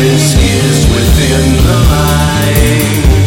risk is within the mind.